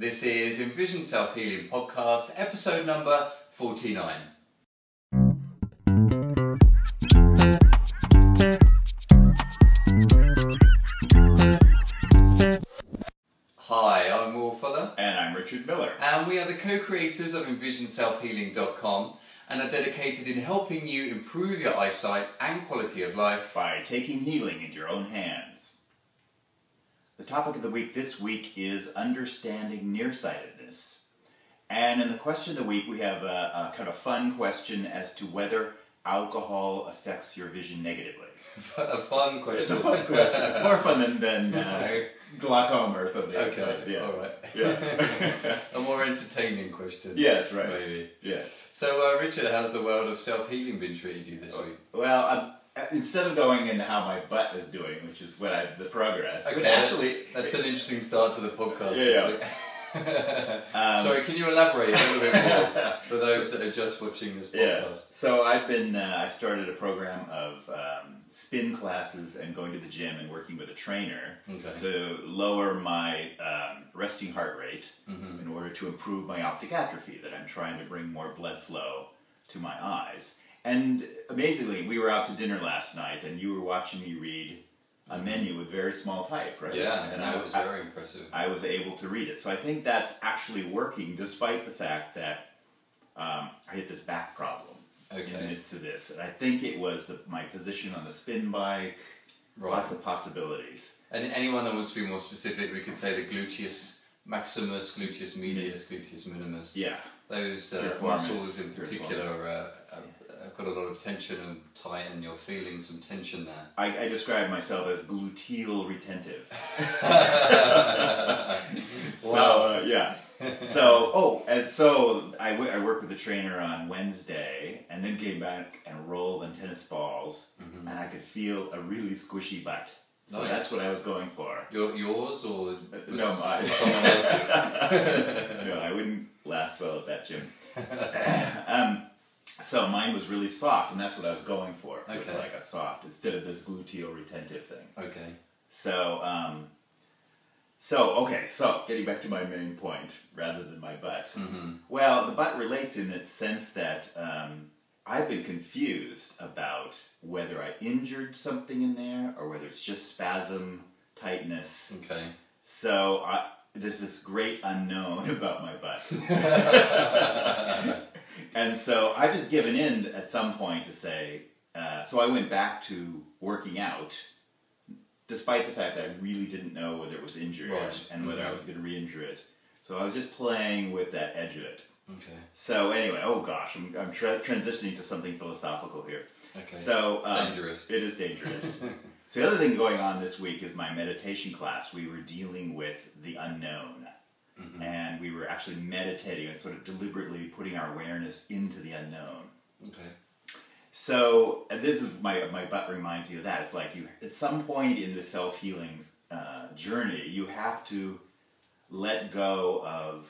This is Envision Self Healing Podcast, episode number 49. Hi, I'm Will Fuller, And I'm Richard Miller. and we are the co creators of EnvisionSelfHealing.com and are dedicated in helping you improve your eyesight and quality of life. By taking healing into your own hands. The topic of the week this week is understanding nearsightedness. And in the question of the week, we have a, a kind of fun question as to whether alcohol affects your vision negatively. a fun question. It's a fun question. It's more fun than, than uh, glaucoma or something. Okay, suppose. Yeah. alright. Yeah. A more entertaining question. yeah, that's right. Maybe. Yeah. So, uh, Richard, how's the world of self healing been treating you this week? Well, um, instead of going into how my butt is doing, which is what I the progress, but Okay, actually, That's an interesting start to the podcast. Yeah, yeah. Um, Sorry, can you elaborate a little bit more for those that are just watching this Yeah. podcast? So I've been uh, I started a program of um, spin classes and going to the gym and working with a trainer Okay. to lower my um, resting heart rate Mm-hmm. in order to improve my optic atrophy. That I'm trying to bring more blood flow to my eyes. And amazingly, we were out to dinner last night, and you were watching me read a menu with very small type, right? Yeah, and I was very impressive. I was able to read it. So I think that's actually working, despite the fact that um, I hit this back problem in the midst of this. And I think it was the, my position on the spin bike, Right. lots of possibilities. And anyone that wants to be more specific, we could say the gluteus maximus, gluteus medius, gluteus minimus. Yeah, Those uh, muscles in particular uh, got a lot of tension and tight, and you're feeling some tension there. I, I describe myself as gluteal retentive. So uh, yeah. So oh, and so I, w- I worked with a trainer on Wednesday, and then came back and rolled on tennis balls, and I could feel a really squishy butt. So Nice. that's what I was going for. Your, yours or was, no, mine. someone else's? no, I wouldn't last well at that gym. um, so mine was really soft, and that's what I was going for. It was Okay. like a soft instead of this gluteal retentive thing. Okay. So, um, so okay. So getting back to my main point, rather than my butt. Mm-hmm. Well, the butt relates in the sense that um, I've been confused about whether I injured something in there or whether it's just spasm, tightness. Okay. So I, there's this great unknown about my butt. and so I've just given in at some point to say, uh, so I went back to working out, despite the fact that I really didn't know whether it was injured Right. and whether I Mhm. was going to re injure it. So I was just playing with that edge of it. Okay. So anyway, oh gosh, I'm, I'm tra- transitioning to something philosophical here. Okay. So it's um, dangerous. It is dangerous. so the other thing going on this week is my meditation class. We were dealing with the unknown, Mm-hmm. and we were actually meditating and sort of deliberately putting our awareness into the unknown. Okay. So and this is my my butt reminds you of that. It's like you at some point in the self healing uh, journey, you have to let go of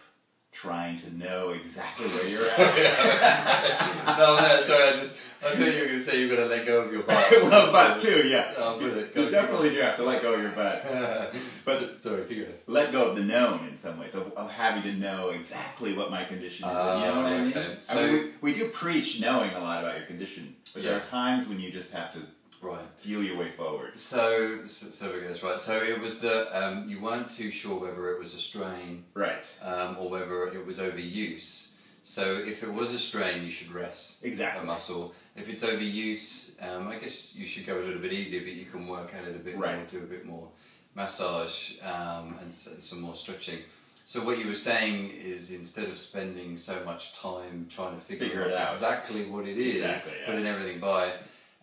trying to know exactly where you're at. no, no, sorry. I just I thought you were going to say you're going to let go of your butt. well, butt too, yeah. Oh, you, you definitely do have to let go of your butt. but So- sorry, keep going. let go of the known in some ways, of, of having to know exactly what my condition is. Ah, you know what I mean? okay. I So- mean, we, we do preach knowing a lot about your condition, but there are times when you just have to Right. feel your way forward. So, so, so we go. Right. So it was that um, you weren't too sure whether it was a strain Right. um, or whether it was overuse. So if it was a strain, you should rest Exactly. a muscle. If it's overuse, um, I guess you should go a little bit easier, but you can work at it a bit more, Right. do a bit more massage um, and, and some more stretching. So what you were saying is instead of spending so much time trying to figure, Figure it out. exactly what it is, Exactly, yeah. putting everything by,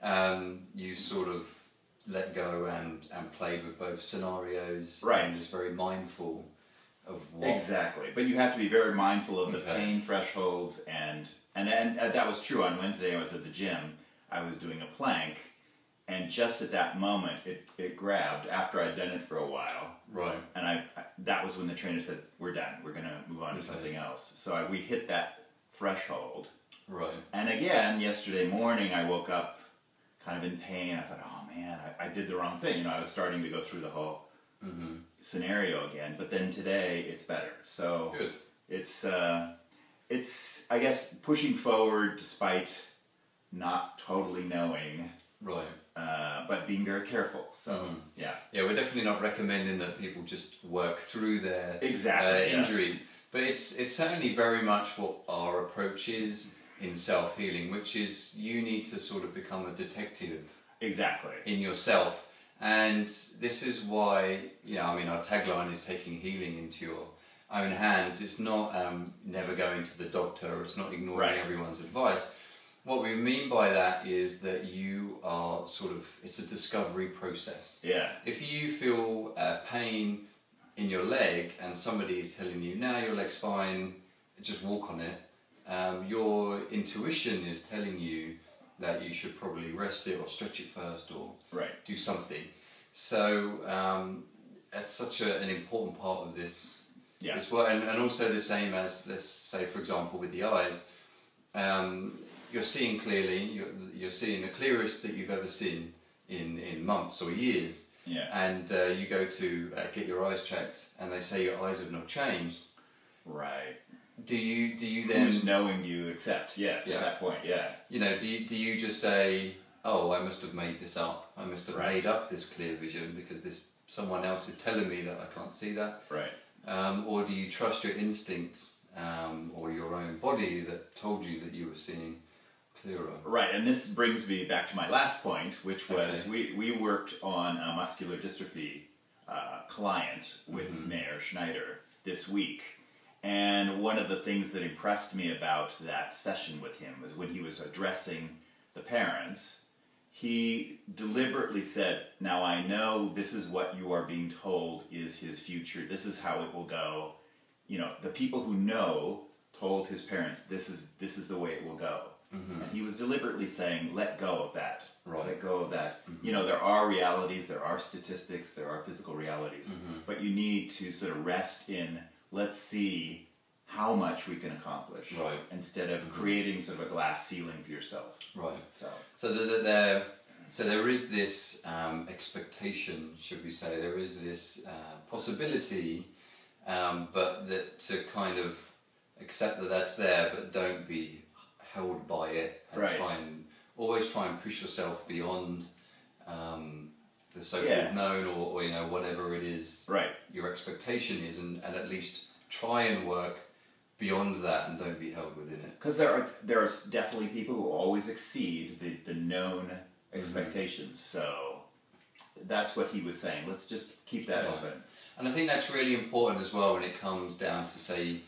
um, you sort of let go and, and played with both scenarios Right. and was very mindful of what Exactly. But you have to be very mindful of the Okay. pain thresholds and, and and and that was true on Wednesday. I was at the gym. I was doing a plank, and just at that moment, it, it grabbed after I'd done it for a while. right and I that was when the trainer said, "We're done. We're gonna move on to something else." So I, we hit that threshold, right and again yesterday morning I woke up kind of in pain. I thought, "Oh man, I, I did the wrong thing." You know, I was starting to go through the whole scenario again. But then today it's better. So Good. it's uh, it's I guess pushing forward despite not totally knowing, Right. Uh, but being very careful. So Mhm. yeah, Yeah, we're definitely not recommending that people just work through their Exactly, uh, yes. injuries, but it's it's certainly very much what our approach is in self healing, which is you need to sort of become a detective exactly. in yourself, and this is why you know I mean our tagline is taking healing into your own hands. It's not um, never going to the doctor. It's not ignoring Right. everyone's advice. What we mean by that is that you are sort of it's a discovery process. Yeah, If you feel uh, pain in your leg and somebody is telling you, now your leg's fine, just walk on it, um, your intuition is telling you that you should probably rest it or stretch it first or right. do something. So um, that's such a, an important part of this. Yeah. This work, and, and also the same as let's say, for example, with the eyes, um, you're seeing clearly. You're, you're seeing the clearest that you've ever seen in in months or years. Yeah. And uh, you go to uh, get your eyes checked, and they say your eyes have not changed. Right. Do you do you then Who's knowing you accept? Yes, Yeah. at that point, yeah. you know do you, do you just say oh i must have made this up i must have Right. made up this clear vision because this someone else is telling me that i can't see that Right. um, or do you trust your instincts um, or your own body that told you that you were seeing clearer Right, and this brings me back to my last point, which was Okay. we, we worked on a muscular dystrophy uh, client with Mm-hmm. Meir Schneider this week. And one of the things that impressed me about that session with him was when he was addressing the parents, he deliberately said, Now I know this is what you are being told is his future, this is how it will go. You know, the people who know told his parents, This is this is the way it will go. And he was deliberately saying, let go of that. Right. Let go of that. You know, there are realities, there are statistics, there are physical realities, but you need to sort of rest in, let's see how much we can accomplish. Right. Instead of creating sort of a glass ceiling for yourself. right So, so that there so there is this um, expectation should we say there is this uh, possibility um, but that to kind of accept that that's there but don't be held by it and Right. try and always try and push yourself beyond um, the so-called Yeah. known or, or you know whatever it is right. your expectation is and, and at least try and work beyond that and don't be held within it Because there are there are definitely people who always exceed the, the known expectations. So that's what he was saying. Let's just keep that Yeah. open. And I think that's really important as well when it comes down to say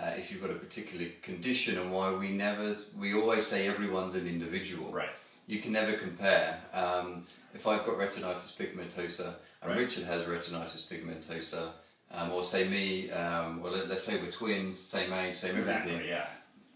uh, if you've got a particular condition and why we never we always say everyone's an individual. Right. You can never compare. Um, if I've got retinitis pigmentosa and Right. Richard has retinitis pigmentosa, um, or say me, um, well let- let's say we're twins, same age, same Exactly. everything. Yeah.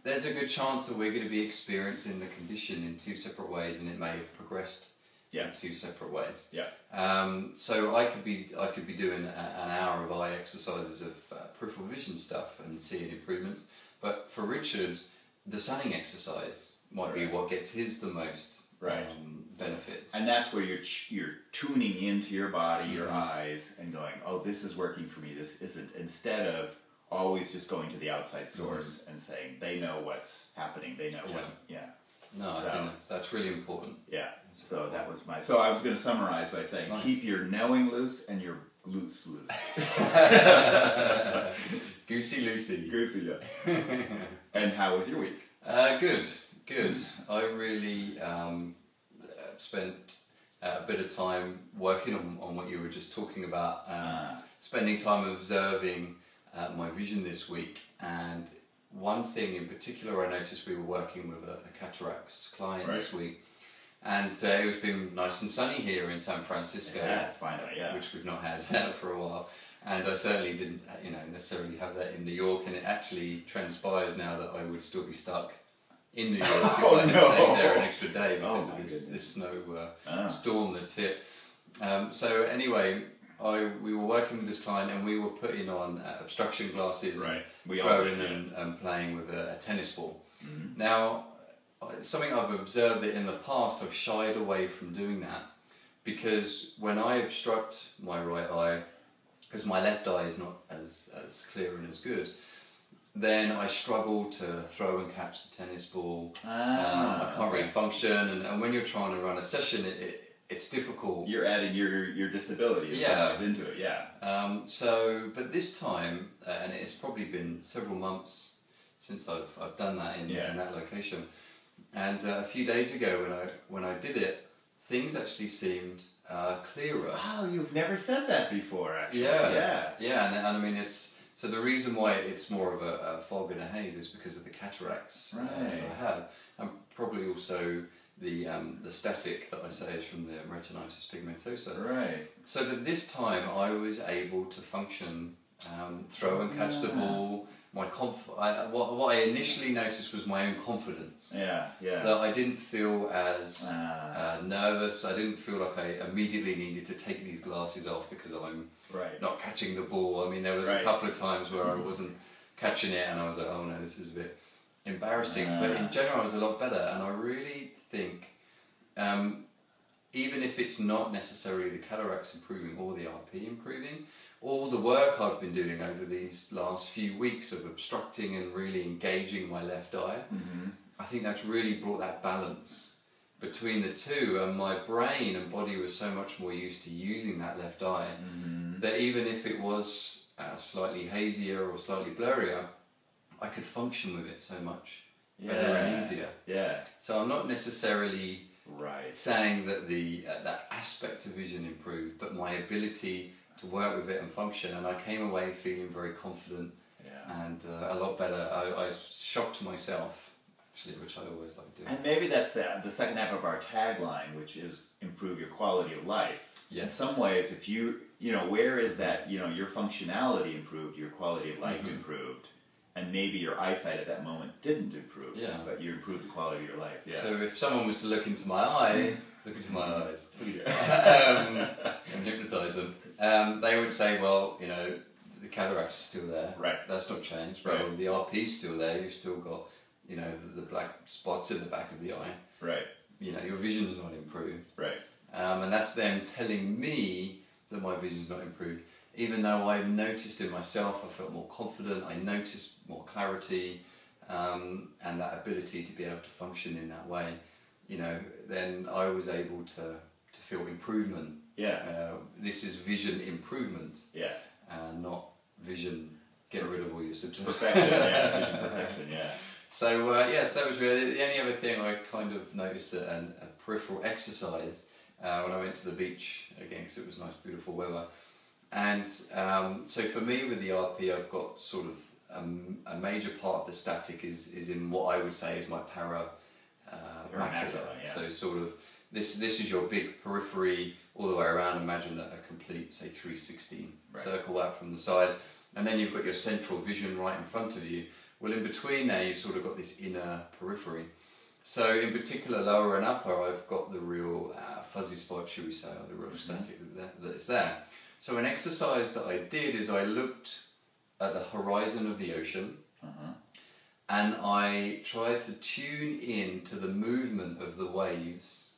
There's a good chance that we're going to be experiencing the condition in two separate ways, and it may have progressed Yeah. in two separate ways. Yeah. Um, so I could be I could be doing a, an hour of eye exercises of peripheral vision stuff and seeing improvements. But for Richard, the sunning exercise might be what gets his the most Right. um, benefits. And that's where you're ch- you're tuning into your body, your Mhm. eyes, and going, "Oh, this is working for me. This isn't." Instead of always just going to the outside source and saying they know what's happening. They know what. Yeah. no, I think that's, that's really important. Yeah. So that was my. So I was going to summarize by saying, Nice. keep your knowing loose and your glutes loose. Goosey Lucy. Goosey, yeah. and how was your week? Uh, good, good. I really um, uh, spent uh, a bit of time working on, on what you were just talking about, um, Ah. spending time observing uh, my vision this week. And one thing in particular, I noticed we were working with a, a cataracts client this week. And uh, it was been nice and sunny here in San Francisco, Yeah, it's yeah. which we've not had for a while. And I certainly didn't, uh, you know, necessarily have that in New York. And it actually transpires now that I would still be stuck in New York if Oh, I had no. stayed there an extra day Oh, because my of this, this snow uh, Ah. storm that's hit. Um, so anyway, I we were working with this client and we were putting on uh, obstruction glasses, and Right. We throwing did, yeah. and, and playing with a, a tennis ball. Mm-hmm. Now, it's something I've observed that in the past I've shied away from doing that because when I obstruct my right eye, because my left eye is not as, as clear and as good, then I struggle to throw and catch the tennis ball. Ah, um, I can't really function, and, and when you're trying to run a session, it, it, it's difficult. You're adding your your disability Yeah. into it. Yeah. Um, so, but this time, uh, and it's probably been several months since I've, I've done that in, Yeah. in that location. And uh, a few days ago, when I when I did it, things actually seemed uh, clearer. Wow, you've never said that before, actually. Yeah, Yeah. yeah, and, and I mean it's so the reason why it's more of a, a fog and a haze is because of the cataracts uh, that I have, and probably also the um, the static that I say is from the retinitis pigmentosa. Right. So that this time I was able to function, um, throw and catch the Ah. ball. My conf- I, what, what I initially noticed was my own confidence. Yeah. Yeah. That I didn't feel as Ah, uh, nervous. I didn't feel like I immediately needed to take these glasses off because I'm right. not catching the ball. I mean, there was a couple of times where I wasn't catching it, and I was like, "Oh no, this is a bit embarrassing." But Ah. in general, I was a lot better, and I really think, um, even if it's not necessarily the cataracts improving or the RP improving, all the work I've been doing over these last few weeks of obstructing and really engaging my left eye, Mm-hmm. I think that's really brought that balance between the two, and my brain and body was so much more used to using that left eye Mm-hmm. that even if it was uh, slightly hazier or slightly blurrier, I could function with it so much better and easier. Yeah. So I'm not necessarily Right. saying that the uh, that aspect of vision improved, but my ability to work with it and function, and I came away feeling very confident Yeah. and uh, a lot better. I, I shocked myself actually, which I always like doing. And maybe that's the, the second half of our tagline, which is improve your quality of life. In some ways, if you, you know, where is that, you know, your functionality improved, your quality of life Mhm. improved, and maybe your eyesight at that moment didn't improve, Yeah. but you improved the quality of your life. Yeah. So if someone was to look into my eye, look into my eyes, um, and hypnotise them, um, they would say, well, you know, the cataracts are still there. Right. That's not changed. Well, Right. the RP's still there. You've still got, you know, the, the black spots in the back of the eye. right. You know, your vision's not improved. Right. Um, and that's them telling me that my vision's not improved. Even though I noticed in myself, I felt more confident, I noticed more clarity, um, and that ability to be able to function in that way, you know, then I was able to, to feel improvement. Yeah. Uh, this is vision improvement, Yeah. uh, not vision get rid of all your symptoms. Perfection. yeah. Vision perfection. Yeah. So uh, yes, that was really the only other thing I kind of noticed a, an- a peripheral exercise uh, when I went to the beach again because it was nice, beautiful weather. And um, so for me with the RP, I've got sort of um, a major part of the static is is in what I would say is my para uh, macula, yeah. So sort of this this is your big periphery all the way around. Imagine a, a complete say 360 Right. circle out from the side, and then you've got your central vision right in front of you. Well, in between there, you've sort of got this inner periphery. So, in particular, lower and upper, I've got the real uh, fuzzy spot, should we say, or the real static that, that is there. So, an exercise that I did is I looked at the horizon of the ocean Uh-huh. and I tried to tune in to the movement of the waves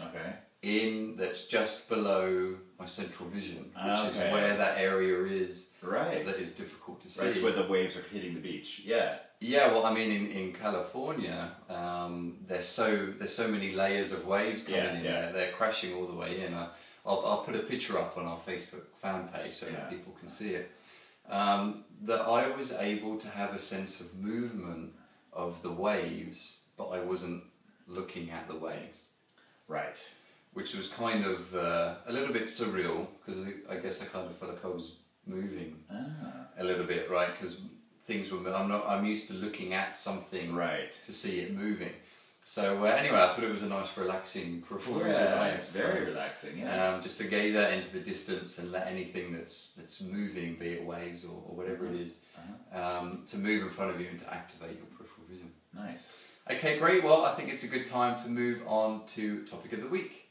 Okay. in that's just below my central vision, which Okay. is where that area is Right. that is difficult to see. Right. It's where the waves are hitting the beach. Yeah. Yeah, well, I mean, in, in California, um, there's so there's so many layers of waves coming Yeah, in yeah. there. They're crashing all the way in. I- I'll, I'll put a picture up on our Facebook fan page so Yeah. that people can see it. Um, that I was able to have a sense of movement of the waves, but I wasn't looking at the waves, Right. which was kind of uh, a little bit surreal because I guess I kind of felt like I was moving Ah. a little bit, right? Because things were. I'm not. I'm used to looking at something Right. to see it moving. So uh, anyway, I thought it was a nice, relaxing peripheral vision Yeah. very exercise. relaxing. Yeah. Um, just to gaze out into the distance and let anything that's that's moving, be it waves or, or whatever it is, um, to move in front of you and to activate your peripheral vision. Nice. Okay, great. Well, I think it's a good time to move on to topic of the week.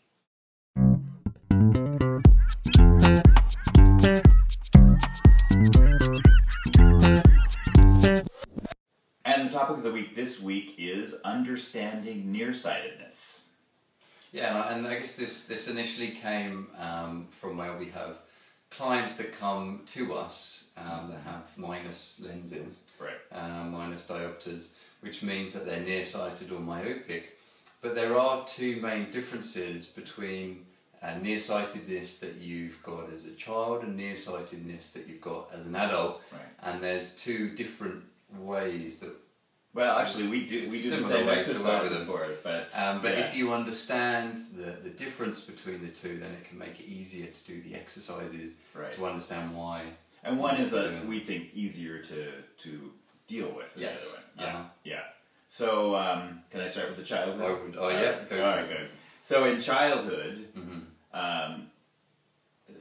And the topic of the week this week is understanding nearsightedness. Yeah, and I, guess this this initially came um, from where we have clients that come to us um, that have minus lenses, Right. uh, minus diopters, which means that they're nearsighted or myopic. But there are two main differences between uh, nearsightedness that you've got as a child and nearsightedness that you've got as an adult. Right. And there's two different ways that Well, actually, we do we do the Similar same ways to work with exercises them. for it, but Um, but yeah. if you understand the, the difference between the two, then it can make it easier to do the exercises Right. to understand why. and one is a we think easier to to deal with Yes. One. Uh-huh. Yeah. Yeah. So um, can I start with the childhood? I would- oh, yeah, go All it. good. So in childhood, Mhm. um,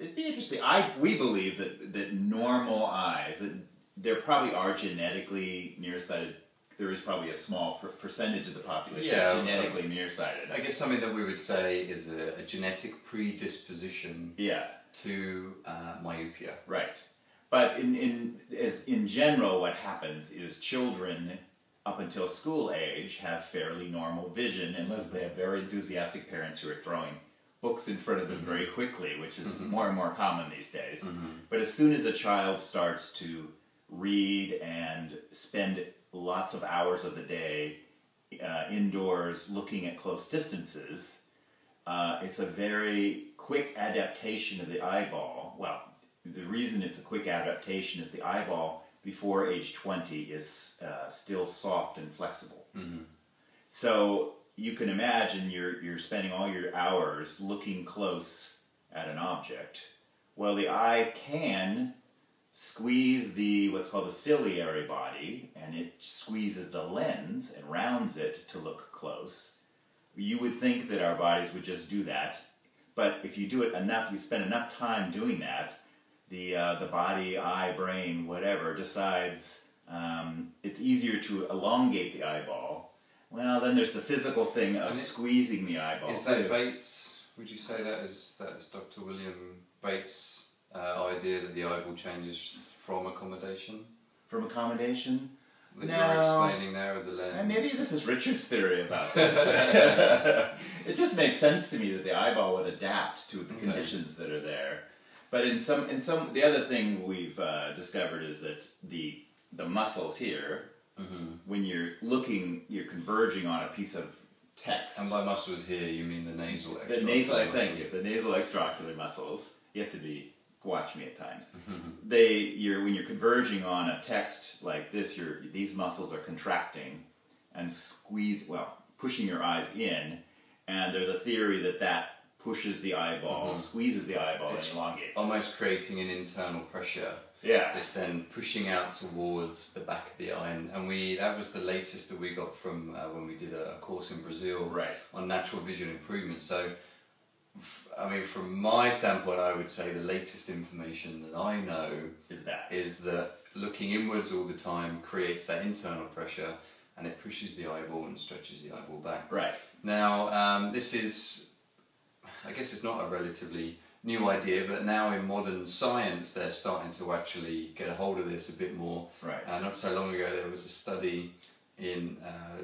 it'd be interesting. I we believe that that normal eyes that there probably are genetically nearsighted. There is probably a small per- percentage of the population Yeah, genetically nearsighted. I guess something that we would say is a, a genetic predisposition yeah. to uh, myopia. Right. But in, in as in general, what happens is children up until school age have fairly normal vision, unless they have very enthusiastic parents who are throwing books in front of them very quickly, which is more and more common these days. But as soon as a child starts to read and spend lots of hours of the day uh, indoors looking at close distances, uh, it's a very quick adaptation of the eyeball. Well, the reason it's a quick adaptation is the eyeball before age 20 is uh, still soft and flexible. So you can imagine you're, you're spending all your hours looking close at an object. Well, the eye can squeeze the what's called the ciliary body and it squeezes the lens and rounds it to look close. You would think that our bodies would just do that, but if you do it enough, you spend enough time doing that, the uh, the body, eye, brain, whatever decides um, it's easier to elongate the eyeball. Well, then there's the physical thing of it- squeezing the eyeball. Is that too. Bates? Would you say that is that is Dr. William Bates' uh, idea that the eyeball changes from accommodation? from accommodation? That No. you're explaining there with the lens. And maybe this is Richard's theory about this. it just makes sense to me that the eyeball would adapt to the Okay. conditions that are there. But in some, in some, the other thing we've uh, discovered is that the the muscles here, Mhm. when you're looking, you're converging on a piece of text. And by muscles here, you mean the nasal. the nasal, I extraocular think, muscles. the nasal extraocular muscles. You have to be watch me at times. Mm-hmm. They, you're when you're converging on a text like this, your these muscles are contracting and squeeze, well, pushing your eyes in. And there's a theory that that pushes the eyeball, squeezes the eyeball, Mm-hmm. It's and elongates. Almost creating an internal pressure yeah, that's then pushing out towards the back of the eye. And, and we that was the latest that we got from uh, when we did a course in Brazil right. on natural vision improvement. So, f- I mean, from my standpoint, I would say the latest information that I know Is that is that looking inwards all the time creates that internal pressure and it pushes the eyeball and stretches the eyeball back. right? Now, um, this is, I guess it's not a relatively new idea, but now in modern science, they're starting to actually get a hold of this a bit more. Right. Uh, not so long ago, there was a study in uh,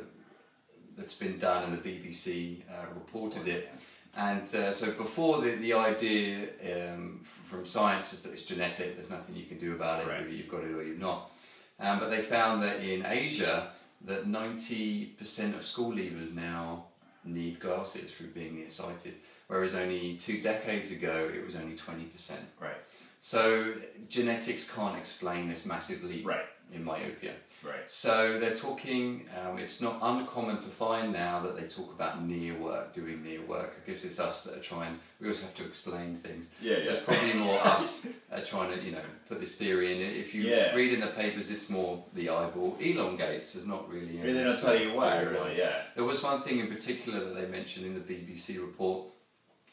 that's been done, and the BBC uh, reported it. And uh, so before the, the idea um, from science is that it's genetic, there's nothing you can do about it, Right. either you've got it or you've not. Um, but they found that in Asia, that 90% of school leavers now need glasses through being nearsighted, whereas only two decades ago it was only 20%. Right. So genetics can't explain this massive leap Right. in myopia. Right. So they're talking, um, it's not uncommon to find now that they talk about near work, doing near work. I guess it's us that are trying, we always have to explain things. Yeah. Yeah. There's probably more us uh, trying to, you know, put this theory in. If you Yeah. read in the papers, it's more the eyeball elongates. There's not really. Really, they any don't tell you why, really. Yeah. There was one thing in particular that they mentioned in the BBC report,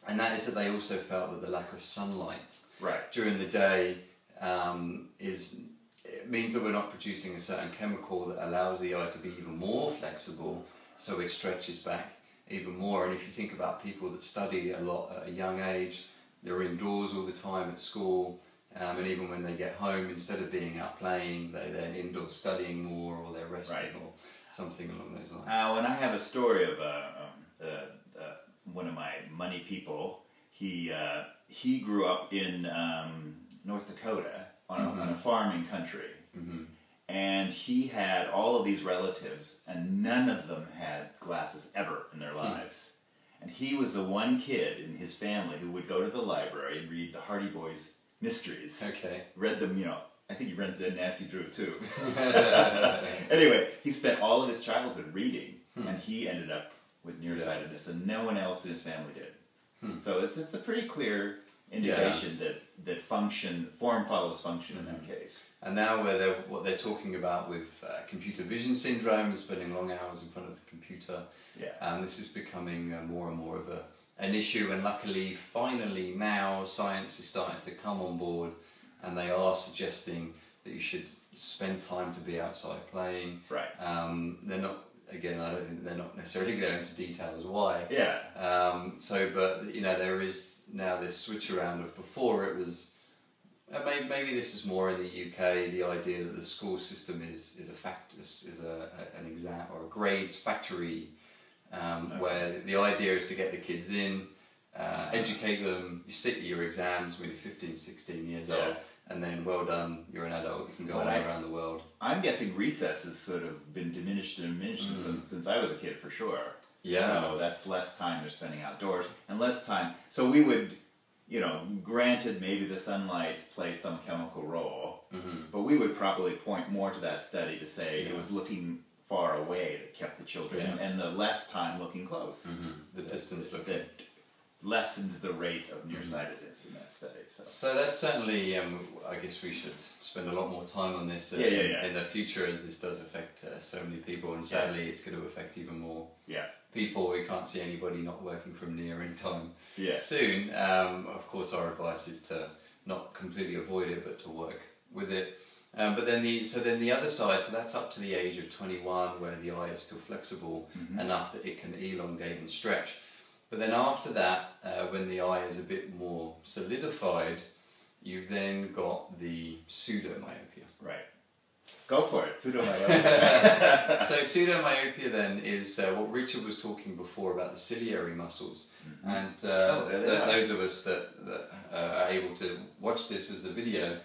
and that is that they also felt that the lack of sunlight Right. during the day um, is it means that we're not producing a certain chemical that allows the eye to be even more flexible, so it stretches back even more. And if you think about people that study a lot at a young age, they're indoors all the time at school, um, and even when they get home, instead of being out playing, they're then indoors studying more, or they're resting, Right. or something along those lines. Uh, when I have a story of uh, um, uh, one of my money people, he uh, he grew up in um, North Dakota on a, Mm-hmm. on a farm in country, and he had all of these relatives, and none of them had glasses ever in their Hmm. lives. And he was the one kid in his family who would go to the library and read the Hardy Boys mysteries. Okay. Read them, you know. I think he read them Nancy Drew too. anyway, he spent all of his childhood reading, Hmm. and he ended up with nearsightedness, and no one else in his family did. So it's, it's a pretty clear indication that, that function form follows function in that case. And now where they're, what they're talking about with uh, computer vision syndrome and spending long hours in front of the computer, Yeah. um, this is becoming uh, more and more of a, an issue. And luckily, finally now science is starting to come on board and they are suggesting that you should spend time to be outside playing. Right. Um, they're not, again, I don't think they're not necessarily going into details why. Yeah. Um, so, but you know, there is now this switch around of before it was. Uh, maybe, maybe this is more in the UK. The idea that the school system is is a fact is, is a, a- an exam or a grades factory, um, Okay. where the idea is to get the kids in, uh, educate them. You sit your exams when you're 15, 16 years Yeah. old, and then well done, you're an adult. You can go But on I- around the world. I'm guessing recess has sort of been diminished and diminished mm. since, since I was a kid for sure. Yeah. So that's less time they're spending outdoors and less time. So we would, you know, granted maybe the sunlight plays some chemical role, mm-hmm. but we would probably point more to that study to say it was looking far away that kept the children Yeah. and the less time looking close. Mm-hmm. The distance looking. that lessened the rate of nearsightedness in that study. So. So that's certainly, um, I guess we should spend a lot more time on this uh, Yeah, yeah, in, yeah. in the future as this does affect uh, so many people and sadly it's going to affect even more Yeah. people. We can't see anybody not working from near anytime Yeah. soon. Um, of course our advice is to not completely avoid it but to work with it. Um, but then the so then the other side, so that's up to the age of 21 where the eye is still flexible enough that it can elongate and stretch. But then after that, uh, when the eye is a bit more solidified, you've then got the pseudomyopia. Right. Go for it. Pseudomyopia. so pseudomyopia then is uh, what Richard was talking before about the ciliary muscles, and uh, Oh, th- those of us that, that uh, are able to watch this as the video,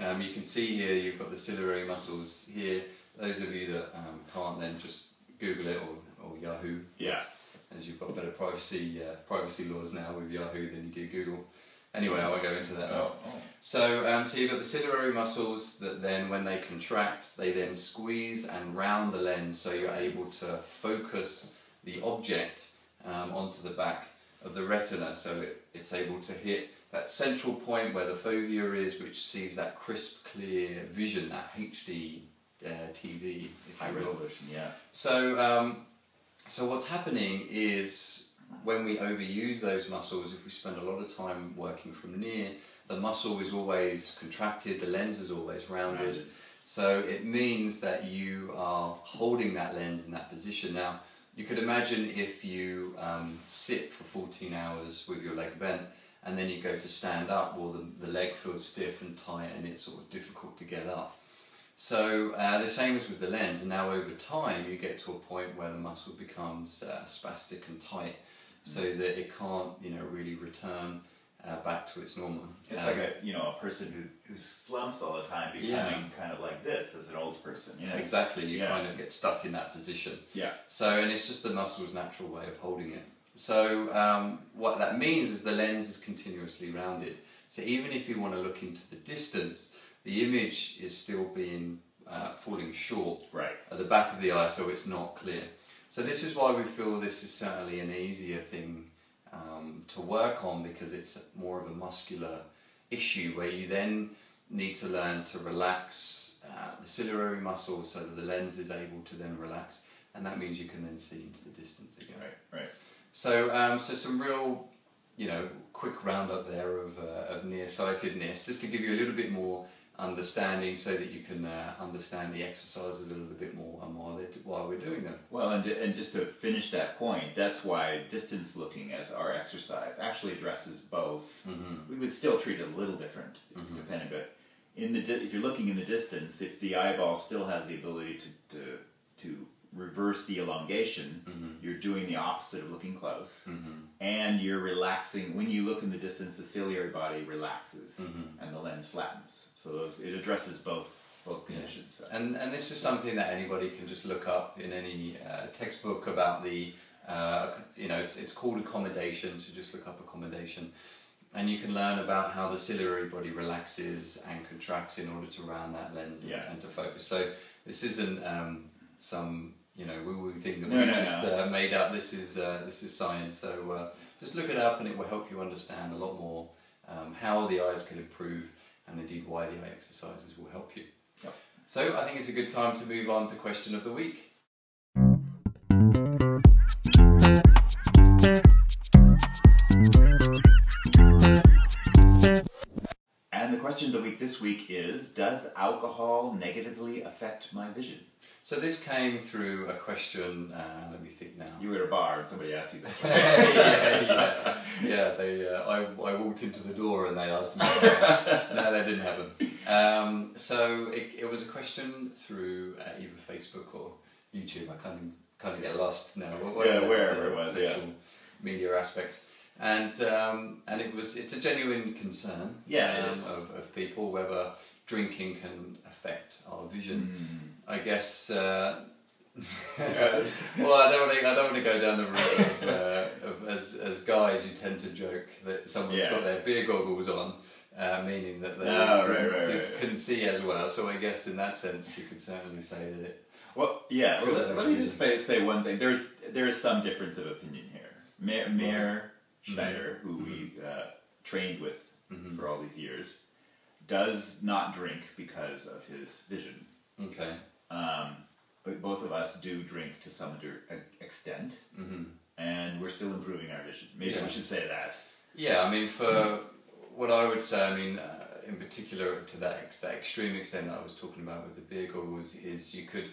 um, you can see here you've got the ciliary muscles here. Those of you that um, can't, then just Google it or, or Yahoo. yeah. As you've got better privacy uh, privacy laws now with Yahoo than you do Google. Anyway, I won't go into that now. Oh, oh. So, um, so you've got the ciliary muscles that then, when they contract, they then squeeze and round the lens, so you're able to focus the object um, onto the back of the retina, so it, it's able to hit that central point where the fovea is, which sees that crisp, clear vision, that HD uh, TV, if High you will. resolution. Yeah. So, um, so what's happening is when we overuse those muscles, if we spend a lot of time working from near, the muscle is always contracted, the lens is always rounded. Rounded. So it means that you are holding that lens in that position. Now, you could imagine if you um, sit for 14 hours with your leg bent and then you go to stand up, well, the, the leg feels stiff and tight and it's sort of difficult to get up. So uh, the same as with the lens, and now over time you get to a point where the muscle becomes uh, spastic and tight, so that it can't, you know, really return uh, back to its normal. It's um, like a you know a person who who slumps all the time, becoming Yeah. kind of like this as an old person. You know. exactly. You Yeah. kind of get stuck in that position. Yeah. So, and it's just the muscle's natural way of holding it. So, um, what that means is the lens is continuously rounded. So, even if you want to look into the distance, the image is still being uh, falling short Right. at the back of the eye, so it's not clear. So, this is why we feel this is certainly an easier thing um, to work on because it's more of a muscular issue where you then need to learn to relax uh, the ciliary muscle so that the lens is able to then relax, and that means you can then see into the distance again. Right. Right. So, um, so some real, you know, quick roundup there of, uh, of nearsightedness, just to give you a little bit more understanding, so that you can uh, understand the exercises a little bit more and why why we're doing them. Well, and, and just to finish that point, that's why distance looking as our exercise actually addresses both. Mm-hmm. We would still treat it a little different, depending, but in the di- if you're looking in the distance, if the eyeball still has the ability to, to to reverse the elongation, Mm-hmm. you're doing the opposite of looking close, and you're relaxing. When you look in the distance, the ciliary body relaxes Mm-hmm. and the lens flattens. So those it addresses both both conditions. So. And and this is something that anybody can just look up in any uh, textbook about the uh, you know it's it's called accommodation. So just look up accommodation, and you can learn about how the ciliary body relaxes and contracts in order to round that lens and, Yeah. and to focus. So this isn't um, some you know woo woo thing that No, we no, just no. Uh, made up. This is uh, this is science. So uh, just look it up, and it will help you understand a lot more um, how the eyes can improve, and indeed why the eye exercises will help you. Yep. So I think it's a good time to move on to question of the week. And the question of the week this week is Does alcohol negatively affect my vision? So this came through a question. Uh, let me think now. You were at a bar and somebody asked you this. yeah, yeah, yeah. They, uh, I, I walked into the door and they asked me. no, that didn't happen. Um, so it, it was a question through uh, either Facebook or YouTube. I kind of kind of get lost now. Yeah, wherever it was, social media aspects. And um, and it was it's a genuine concern Yeah, um, of, of people whether drinking can affect our vision. Mm. I guess. Uh, well, I don't want to. I don't want to go down the road of, uh, of as as guys. who tend to joke that someone's Yeah. got their beer goggles on, uh, meaning that they Oh, right, right, right. couldn't see as well. So I guess in that sense, you could certainly say that it. Well, yeah. Well, let, let me just say, say one thing. There's there is some difference of opinion here. Meir, Meir Schneider, who we uh, trained with for all these years, does not drink because of his vision. Okay. Um, but both of us do drink to some extent, hmm and we're still improving our vision. Maybe Yeah. we should say that. Yeah, I mean, for what I would say, I mean, uh, in particular to that ex- that extreme extent that I was talking about with the beer goggles, is you could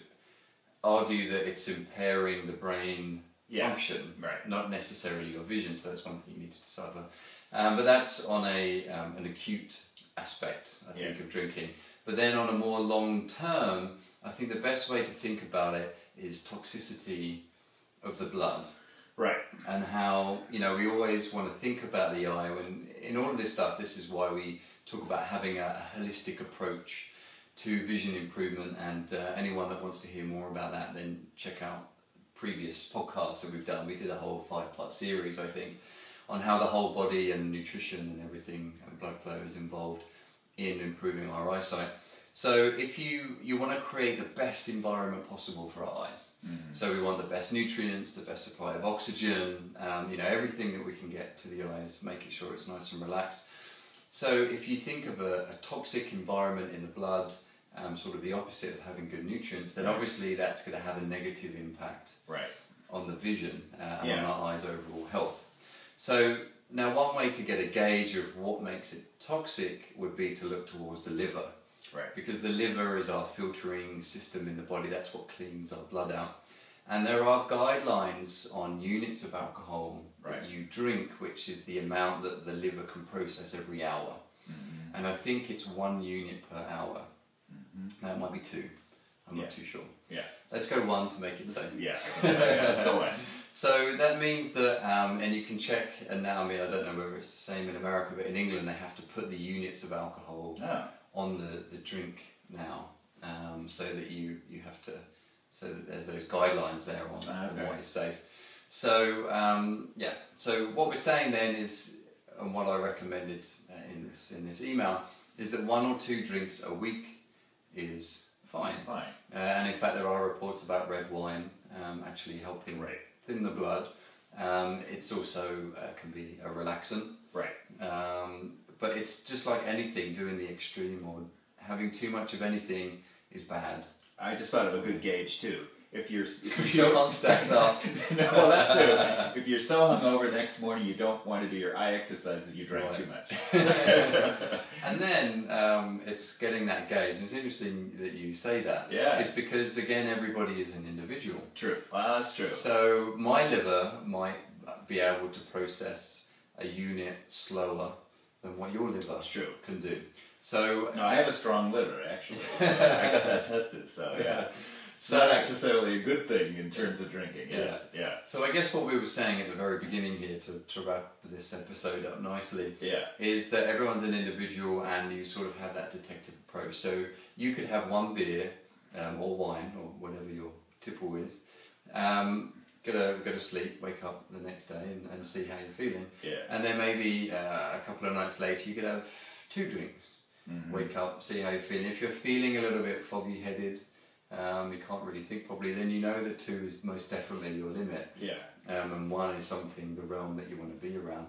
argue that it's impairing the brain Yeah. function, Right. not necessarily your vision. So that's one thing you need to decipher. Um, but that's on a um, an acute aspect, I think, Yeah. of drinking. But then on a more long term, I think the best way to think about it is toxicity of the blood. Right. and how you know we always want to think about the eye when in all of this stuff this is why we talk about having a, a holistic approach to vision improvement. And uh, anyone that wants to hear more about that then check out previous podcasts that we've done. We did a whole five part series i think on how the whole body and nutrition and everything and blood flow is involved in improving our eyesight so if you you want to create the best environment possible for our eyes so we want the best nutrients, the best supply of oxygen, um, you know, everything that we can get to the eyes, making sure it's nice and relaxed. So if you think of a, a toxic environment in the blood, um, sort of the opposite of having good nutrients, then obviously that's going to have a negative impact Right. on the vision uh, and Yeah. on our eyes' overall health. So now one way to get a gauge of what makes it toxic would be to look towards the liver Right. because the liver is our filtering system in the body, that's what cleans our blood out. And there are guidelines on units of alcohol Right. that you drink, which is the amount that the liver can process every hour. Mm-hmm. And I think it's one unit per hour. That might be two. I'm Yeah. not too sure. Yeah. Let's go one to make it safe. Yeah. I can say, yeah, Let's go. So that means that, um, and you can check, and now I mean, I don't know whether it's the same in America, but in England they have to put the units of alcohol Oh. On the, the drink now, um, so that you, you have to, so that there's those guidelines there on, on what is safe. So um, yeah, so what we're saying then is, and what I recommended uh, in this in this email is that one or two drinks a week is fine. Fine. Uh, and in fact, there are reports about red wine um, actually helping Right. thin the blood. Um, it's also uh, can be a relaxant. Right. Um, but it's just like anything, doing the extreme or having too much of anything is bad. I just thought of a good gauge too. If you're if you're stand up. no, well, that too. If you're so hungover the next morning you don't want to do your eye exercises, you drank Right. too much. and then um, it's getting that gauge. And it's interesting that you say that. Yeah. It's because, again, everybody is an individual. True. Well, that's true. So my liver might be able to process a unit slower than what your liver True. can do. So No, I have a strong liver actually. I got that tested, so yeah. It's not necessarily a good thing in terms of drinking. Yes. Yeah. So I guess what we were saying at the very beginning here to, to wrap this episode up nicely Yeah. is that everyone's an individual and you sort of have that detective approach. So you could have one beer um, or wine or whatever your tipple is, um, go to go to sleep, wake up the next day and, and see how you're feeling. Yeah. And then maybe uh, a couple of nights later you could have two drinks. Wake up, see how you're feeling. If you're feeling a little bit foggy headed, um, you can't really think properly, then you know that two is most definitely your limit Yeah. um, and one is something the realm that you want to be around.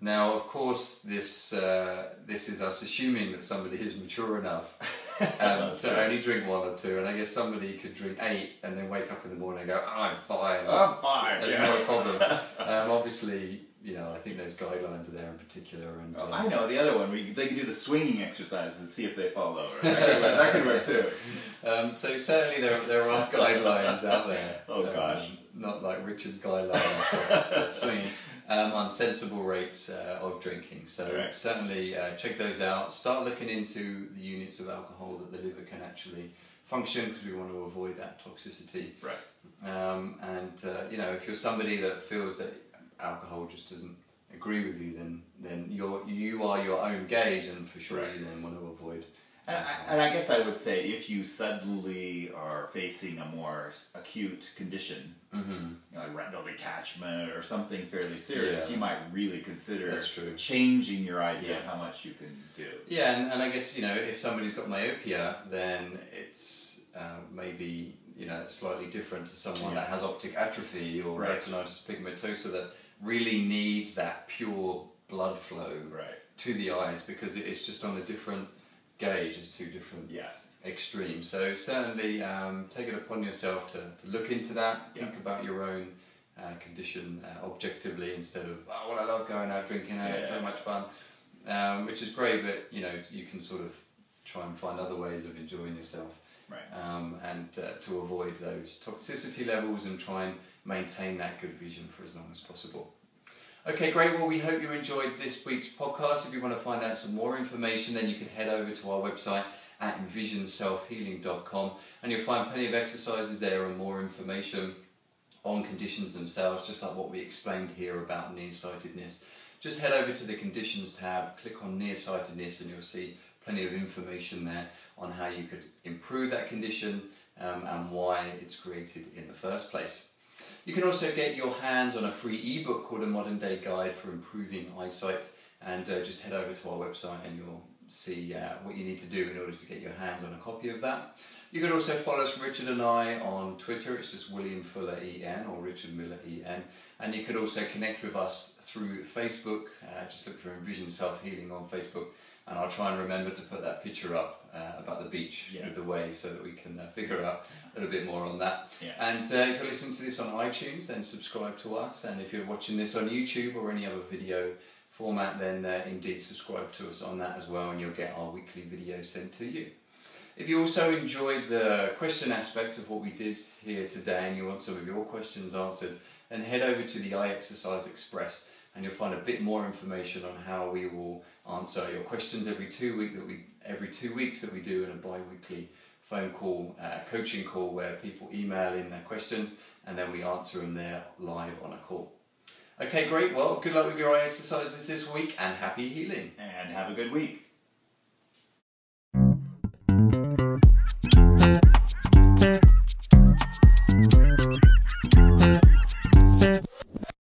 Now, of course, this uh, this is us assuming that somebody is mature enough um, to right. only drink one or two, and I guess somebody could drink eight and then wake up in the morning and go, oh, "I'm fine, I'm fine. there's Yeah. no problem." um, obviously, you know, I think those guidelines are there in particular, and Oh, uh, I know the other one. We, they can do the swinging exercise and see if they fall over. That could work, that could work too. Um, so certainly there, there are guidelines out there. Oh, um, gosh. Not like Richard's guidelines for swinging. Um, on sensible rates uh, of drinking. So Right. certainly uh, check those out. Start looking into the units of alcohol that the liver can actually function because we want to avoid that toxicity. Right. Um, and uh, you know, if you're somebody that feels that alcohol just doesn't agree with you, then then you're you are your own gauge, and for sure Right. you then want to avoid. And I, and I guess I would say if you suddenly are facing a more acute condition, Mm-hmm. you know, like retinal detachment or something fairly serious, Yeah. you might really consider changing your idea of how much you can do. Yeah, and, and I guess you know if somebody's got myopia, then it's uh, maybe you know slightly different to someone Yeah. that has optic atrophy or Right. retinitis pigmentosa that really needs that pure blood flow Right. to the eyes because it's just on a different gauge. It's two different Yeah. Extremes. So certainly um, take it upon yourself to, to look into that. Yeah. Think about your own uh, condition uh, objectively instead of oh well I love going out drinking and it's so much fun, um, which is great. But you know you can sort of try and find other ways of enjoying yourself Right. um, and uh, to avoid those toxicity levels and try and maintain that good vision for as long as possible. Okay, great. Well, we hope you enjoyed this week's podcast. If you want to find out some more information, then you can head over to our website at envisionselfhealing.com and you'll find plenty of exercises there and more information on conditions themselves, just like what we explained here about nearsightedness. Just head over to the conditions tab, click on nearsightedness, and you'll see plenty of information there on how you could improve that condition um, and why it's created in the first place. You can also get your hands on a free ebook called A Modern Day Guide for Improving Eyesight, and uh, just head over to our website and you'll see uh, what you need to do in order to get your hands on a copy of that. You can also follow us, Richard and I, on Twitter. It's just William Fuller EN or Richard Miller EN. And you could also connect with us through Facebook. Uh, just look for Envision Self Healing on Facebook. And I'll try and remember to put that picture up uh, about the beach Yeah. with the wave so that we can uh, figure out a little bit more on that. Yeah. And uh, if you're listening to this on iTunes, then subscribe to us. And if you're watching this on YouTube or any other video format, then uh, indeed subscribe to us on that as well, and you'll get our weekly video sent to you. If you also enjoyed the question aspect of what we did here today and you want some of your questions answered, then head over to the Eye Exercise Express and you'll find a bit more information on how we will answer your questions every two week that we every two weeks that we do in a bi-weekly phone call, uh, coaching call where people email in their questions and then we answer them there live on a call. Okay, great. Well, good luck with your eye exercises this week and happy healing. And have a good week.